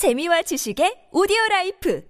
재미와 지식의 오디오 라이프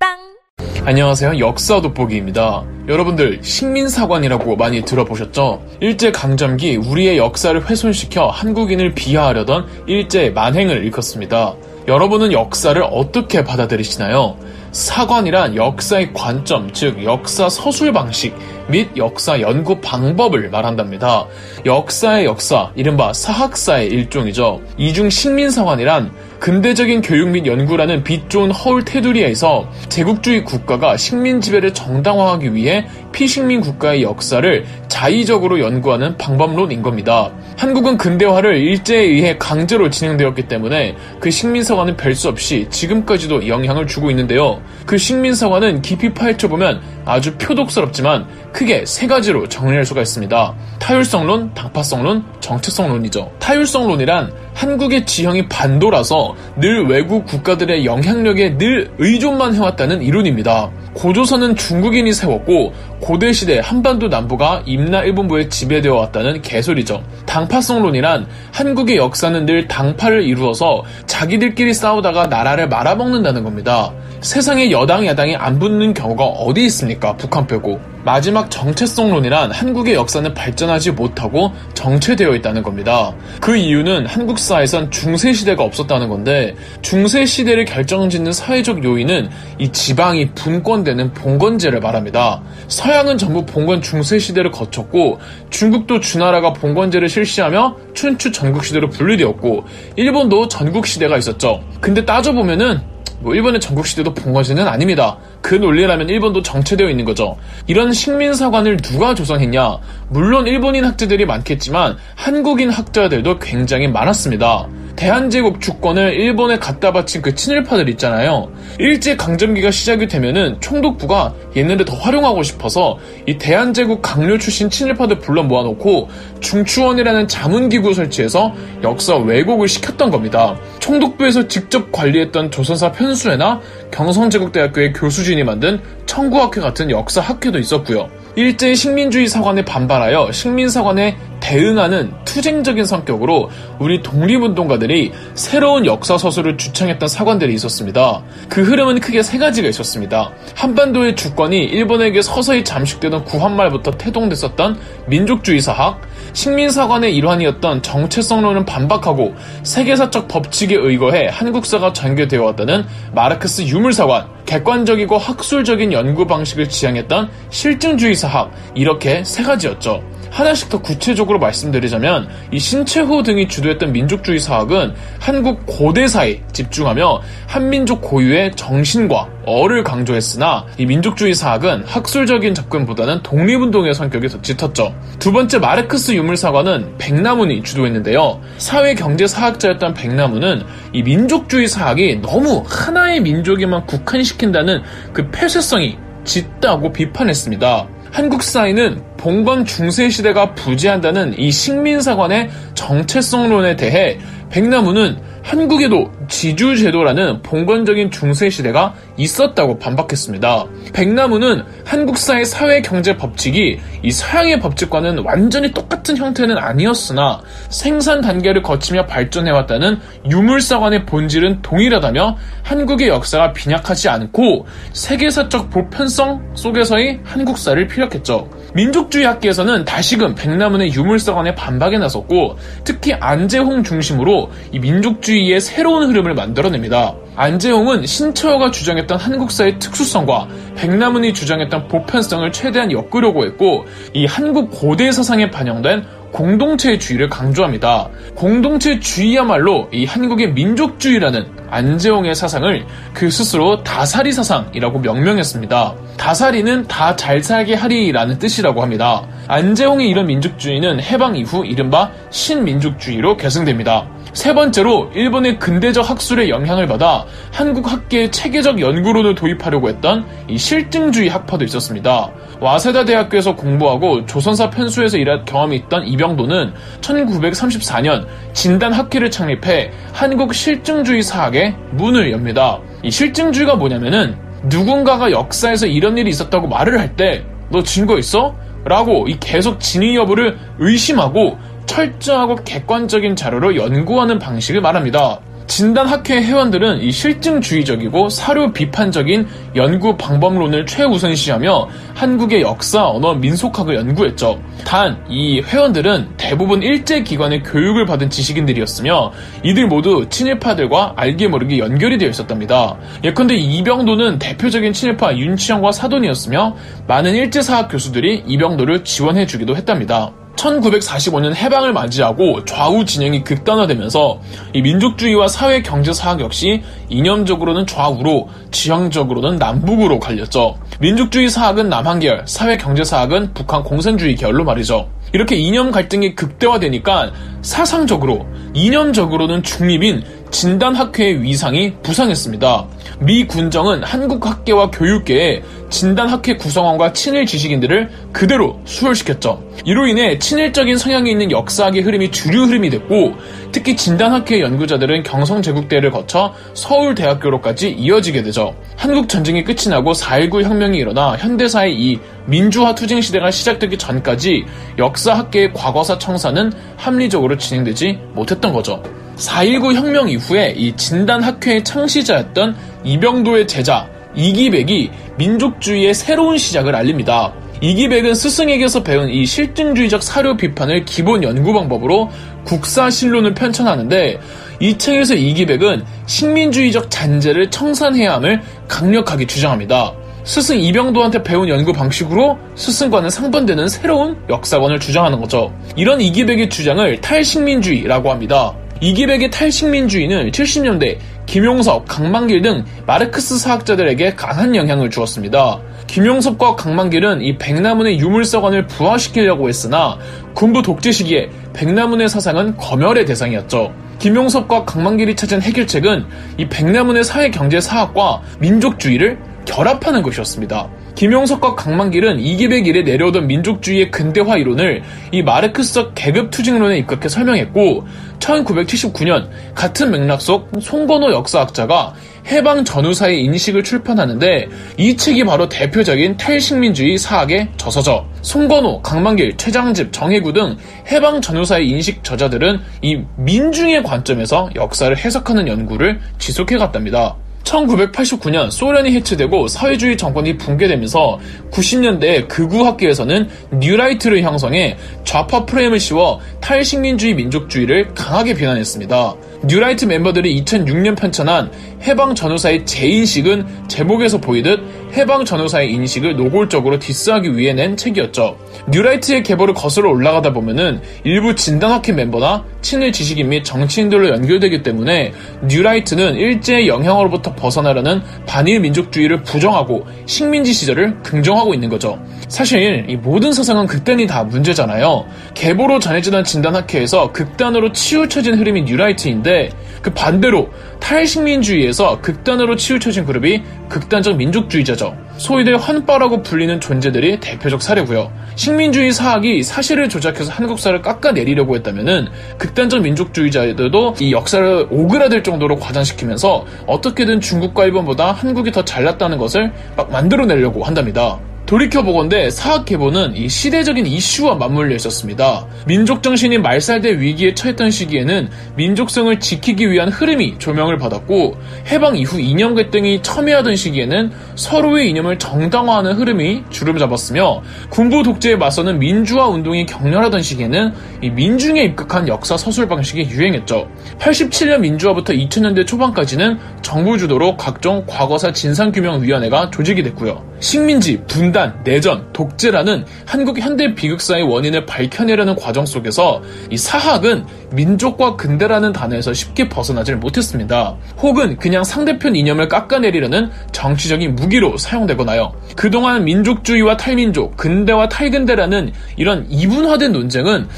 팟빵 안녕하세요. 역사 돋보기입니다. 여러분들 식민사관이라고 많이 들어보셨죠? 일제 강점기 우리의 역사를 훼손시켜 한국인을 비하하려던 일제 만행을 일컫습니다. 여러분은 역사를 어떻게 받아들이시나요? 사관이란 역사의 관점, 즉 역사 서술 방식 및 역사 연구 방법을 말한답니다. 역사의 역사, 이른바 사학사의 일종이죠. 이중 식민사관이란 근대적인 교육 및 연구라는 빛 좋은 허울 테두리에서 제국주의 국가가 식민 지배를 정당화하기 위해 피식민 국가의 역사를 자의적으로 연구하는 방법론인 겁니다. 한국은 근대화를 일제에 의해 강제로 진행되었기 때문에 그 식민사관은 별수 없이 지금까지도 영향을 주고 있는데요. 그 식민사관은 깊이 파헤쳐보면 아주 표독스럽지만 크게 세 가지로 정리할 수가 있습니다. 타율성론, 당파성론, 정체성론이죠. 타율성론이란 한국의 지형이 반도라서 늘 외국 국가들의 영향력에 늘 의존만 해왔다는 이론입니다. 고조선은 중국인이 세웠고 고대시대 한반도 남부가 임나 일본부에 지배되어 왔다는 개소리죠. 당파성론이란 한국의 역사는 늘 당파를 이루어서 자기들끼리 싸우다가 나라를 말아먹는다는 겁니다. 세상에 여당, 야당이 안 붙는 경우가 어디 있습니까? 북한 빼고. 마지막 정체성론이란 한국의 역사는 발전하지 못하고 정체되어 있다는 겁니다. 그 이유는 한국 사에선 중세시대가 없었다는 건데 중세시대를 결정짓는 사회적 요인은 이 지방이 분권되는 봉건제를 말합니다. 서양은 전부 봉건 중세시대를 거쳤고 중국도 주나라가 봉건제를 실시하며 춘추 전국시대로 분리되었고 일본도 전국시대가 있었죠. 근데 따져보면은 뭐 일본의 전국시대도 봉건제는 아닙니다. 그 논리라면 일본도 정체되어 있는 거죠. 이런 식민사관을 누가 조성했냐? 물론 일본인 학자들이 많겠지만 한국인 학자들도 굉장히 많았습니다. 대한제국 주권을 일본에 갖다 바친 그 친일파들 있잖아요. 일제 강점기가 시작이 되면은 총독부가 얘네를 더 활용하고 싶어서 이 대한제국 강료 출신 친일파들 불러 모아놓고 중추원이라는 자문기구 설치해서 역사 왜곡을 시켰던 겁니다. 총독부에서 직접 관리했던 조선사 편수회나 경성제국대학교의 교수진이 만든 청구학회 같은 역사학회도 있었고요. 일제의 식민주의 사관에 반발하여 식민사관에 대응하는 투쟁적인 성격으로 우리 독립운동가들이 새로운 역사서술을 주창했던 사관들이 있었습니다. 그 흐름은 크게 세 가지가 있었습니다. 한반도의 주권이 일본에게 서서히 잠식되던 구한말부터 태동됐었던 민족주의 사학, 식민사관의 일환이었던 정체성론을 반박하고 세계사적 법칙에 의거해 한국사가 전개되어 왔다는 마르크스 유물사관, 객관적이고 학술적인 연구 방식을 지향했던 실증주의 사학, 이렇게 세 가지였죠. 하나씩 더 구체적으로 말씀드리자면 이 신채호 등이 주도했던 민족주의 사학은 한국 고대사에 집중하며 한민족 고유의 정신과 어를 강조했으나 이 민족주의 사학은 학술적인 접근보다는 독립운동의 성격이 더 짙었죠. 두 번째 마르크스 유물사관은 백나문이 주도했는데요. 사회경제사학자였던 백나문은 이 민족주의 사학이 너무 하나의 민족에만 국한시킨다는 그 폐쇄성이 짙다고 비판했습니다. 한국 사회는 봉건 중세 시대가 부재한다는 이 식민사관의 정체성론에 대해 백나무는 한국에도 지주제도라는 봉건적인 중세시대가 있었다고 반박했습니다. 백나무는 한국사의 사회경제 법칙이 이 서양의 법칙과는 완전히 똑같은 형태는 아니었으나 생산 단계를 거치며 발전해왔다는 유물사관의 본질은 동일하다며 한국의 역사가 빈약하지 않고 세계사적 보편성 속에서의 한국사를 피력했죠. 민족주의 학계에서는 다시금 백나문의 유물사관에 반박에 나섰고 특히 안재홍 중심으로 이 민족주의의 새로운 흐름을 만들어냅니다. 안재홍은 신처가 주장했던 한국사의 특수성과 백나문이 주장했던 보편성을 최대한 엮으려고 했고 이 한국 고대 사상에 반영된 공동체주의를 강조합니다. 공동체주의야말로 이 한국의 민족주의라는 안재홍의 사상을 그 스스로 다사리 사상이라고 명명했습니다. 다사리는 다 잘 살게 하리라는 뜻이라고 합니다. 안재홍의 이런 민족주의는 해방 이후 이른바 신민족주의로 계승됩니다. 세 번째로 일본의 근대적 학술의 영향을 받아 한국 학계의 체계적 연구론을 도입하려고 했던 이 실증주의 학파도 있었습니다. 와세다 대학교에서 공부하고 조선사 편수에서 일할 경험이 있던 이병도는 1934년 진단학회를 창립해 한국 실증주의 사학의 문을 엽니다. 이 실증주의가 뭐냐면은 누군가가 역사에서 이런 일이 있었다고 말을 할 때 너 증거 있어? 라고 이 계속 진위 여부를 의심하고 철저하고 객관적인 자료로 연구하는 방식을 말합니다. 진단학회 회원들은 이 실증주의적이고 사료 비판적인 연구 방법론을 최우선시하며 한국의 역사, 언어, 민속학을 연구했죠. 단, 이 회원들은 대부분 일제기관의 교육을 받은 지식인들이었으며 이들 모두 친일파들과 알게 모르게 연결이 되어 있었답니다. 예컨대 이병도는 대표적인 친일파 윤치영과 사돈이었으며 많은 일제사학 교수들이 이병도를 지원해주기도 했답니다. 1945년 해방을 맞이하고 좌우 진영이 극단화되면서 이 민족주의와 사회 경제 사학 역시 이념적으로는 좌우로 지형적으로는 남북으로 갈렸죠. 민족주의 사학은 남한 계열, 사회 경제 사학은 북한 공산주의 계열로 말이죠. 이렇게 이념 갈등이 극대화되니까 사상적으로, 이념적으로는 중립인 진단학회의 위상이 부상했습니다. 미 군정은 한국 학계와 교육계에 진단학회 구성원과 친일 지식인들을 그대로 수혈시켰죠. 이로 인해 친일적인 성향이 있는 역사학의 흐름이 주류 흐름이 됐고 특히 진단학회 연구자들은 경성제국대를 거쳐 서울대학교로까지 이어지게 되죠. 한국 전쟁이 끝이 나고 4.19 혁명이 일어나 현대사의 이 민주화 투쟁 시대가 시작되기 전까지 역사학계의 과거사 청사는 합리적으로 진행되지 못했던 거죠. 4.19 혁명 이후에 이 진단학회의 창시자였던 이병도의 제자 이기백이 민족주의의 새로운 시작을 알립니다. 이기백은 스승에게서 배운 이 실증주의적 사료 비판을 기본 연구 방법으로 국사신론을 편찬하는데 이 책에서 이기백은 식민주의적 잔재를 청산해야 함을 강력하게 주장합니다. 스승 이병도한테 배운 연구 방식으로 스승과는 상반되는 새로운 역사관을 주장하는 거죠. 이런 이기백의 주장을 탈식민주의라고 합니다. 이기백의 탈식민주의는 70년대 김용섭, 강만길 등 마르크스 사학자들에게 강한 영향을 주었습니다. 김용섭과 강만길은 이 백나문의 유물사관을 부활시키려고 했으나 군부 독재 시기에 백나문의 사상은 검열의 대상이었죠. 김용섭과 강만길이 찾은 해결책은 이 백나문의 사회경제 사학과 민족주의를 결합하는 것이었습니다. 김용석과 강만길은 이기백 이래 내려오던 민족주의의 근대화 이론을 이 마르크스적 계급투쟁론에 입각해 설명했고 1979년 같은 맥락 속 송건호 역사학자가 해방 전후사의 인식을 출판하는데 이 책이 바로 대표적인 탈식민주의 사학의 저서죠. 송건호, 강만길, 최장집, 정혜구 등 해방 전후사의 인식 저자들은 이 민중의 관점에서 역사를 해석하는 연구를 지속해갔답니다. 1989년 소련이 해체되고 사회주의 정권이 붕괴되면서 90년대 극우 학계에서는 뉴라이트를 형성해 좌파 프레임을 씌워 탈식민주의 민족주의를 강하게 비난했습니다. 뉴라이트 멤버들이 2006년 편찬한 해방 전후사의 재인식은 제목에서 보이듯 해방 전후사의 인식을 노골적으로 디스하기 위해 낸 책이었죠. 뉴라이트의 계보를 거슬러 올라가다 보면은 일부 진단학회 멤버나 친일 지식인 및 정치인들로 연결되기 때문에 뉴라이트는 일제의 영향으로부터 벗어나려는 반일 민족주의를 부정하고 식민지 시절을 긍정하고 있는 거죠. 사실 이 모든 사상은 극단이 다 문제잖아요. 계보로 전해지던 진단학회에서 극단으로 치우쳐진 흐름이 뉴라이트인데 그 반대로 탈식민주의에서 극단으로 치우쳐진 그룹이 극단적 민족주의자죠. 소위대 환빠라고 불리는 존재들이 대표적 사례고요. 식민주의 사학이 사실을 조작해서 한국사를 깎아내리려고 했다면은 극단적 민족주의자들도 이 역사를 오그라들 정도로 과장시키면서 어떻게든 중국과 일본보다 한국이 더 잘났다는 것을 막 만들어내려고 한답니다. 돌이켜보건대 사학계보는 이 시대적인 이슈와 맞물려 있었습니다. 민족 정신이 말살될 위기에 처했던 시기에는 민족성을 지키기 위한 흐름이 조명을 받았고 해방 이후 이념 갈등이 첨예하던 시기에는 서로의 이념을 정당화하는 흐름이 주름 잡았으며 군부 독재에 맞서는 민주화 운동이 격렬하던 시기에는 이 민중에 입각한 역사 서술 방식이 유행했죠. 87년 민주화부터 2000년대 초반까지는 정부 주도로 각종 과거사 진상규명위원회가 조직이 됐고요. 식민지, 분단, 내전, 독재라는 한국 현대 비극사의 원인을 밝혀내려는 과정 속에서 이 사학은 민족과 근대라는 단어에서 쉽게 벗어나질 못했습니다. 혹은 그냥 상대편 이념을 깎아내리려는 정치적인 무기로 사용되거나요. 그동안 민족주의와 탈민족, 근대와 탈근대라는 이런 이분화된 논쟁은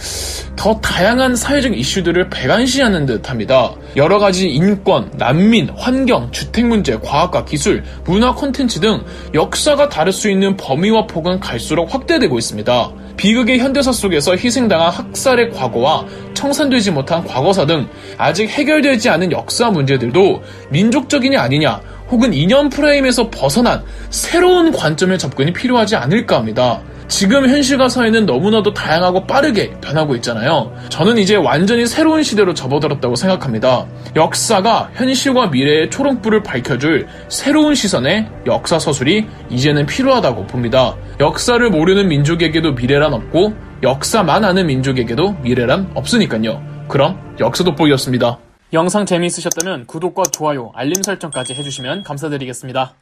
더 다양한 사회적 이슈들을 배관시하는 듯 합니다. 여러 가지 인권, 난민, 환경, 주택 문제, 과학과 기술, 문화 콘텐츠 등 역사가 다를 수 있는 범위와 폭은 갈수록 확대되고 있습니다. 비극의 현대사 속에서 희생당한 학살의 과거와 청산되지 못한 과거사 등 아직 해결되지 않은 역사 문제들도 민족적이냐 아니냐 혹은 이념 프레임에서 벗어난 새로운 관점의 접근이 필요하지 않을까 합니다. 지금 현실과 사회는 너무나도 다양하고 빠르게 변하고 있잖아요. 저는 이제 완전히 새로운 시대로 접어들었다고 생각합니다. 역사가 현실과 미래의 초롱불을 밝혀줄 새로운 시선의 역사 서술이 이제는 필요하다고 봅니다. 역사를 모르는 민족에게도 미래란 없고 역사만 아는 민족에게도 미래란 없으니까요. 그럼 역사 돋보기였습니다. 영상 재미있으셨다면 구독과 좋아요, 알림 설정까지 해주시면 감사드리겠습니다.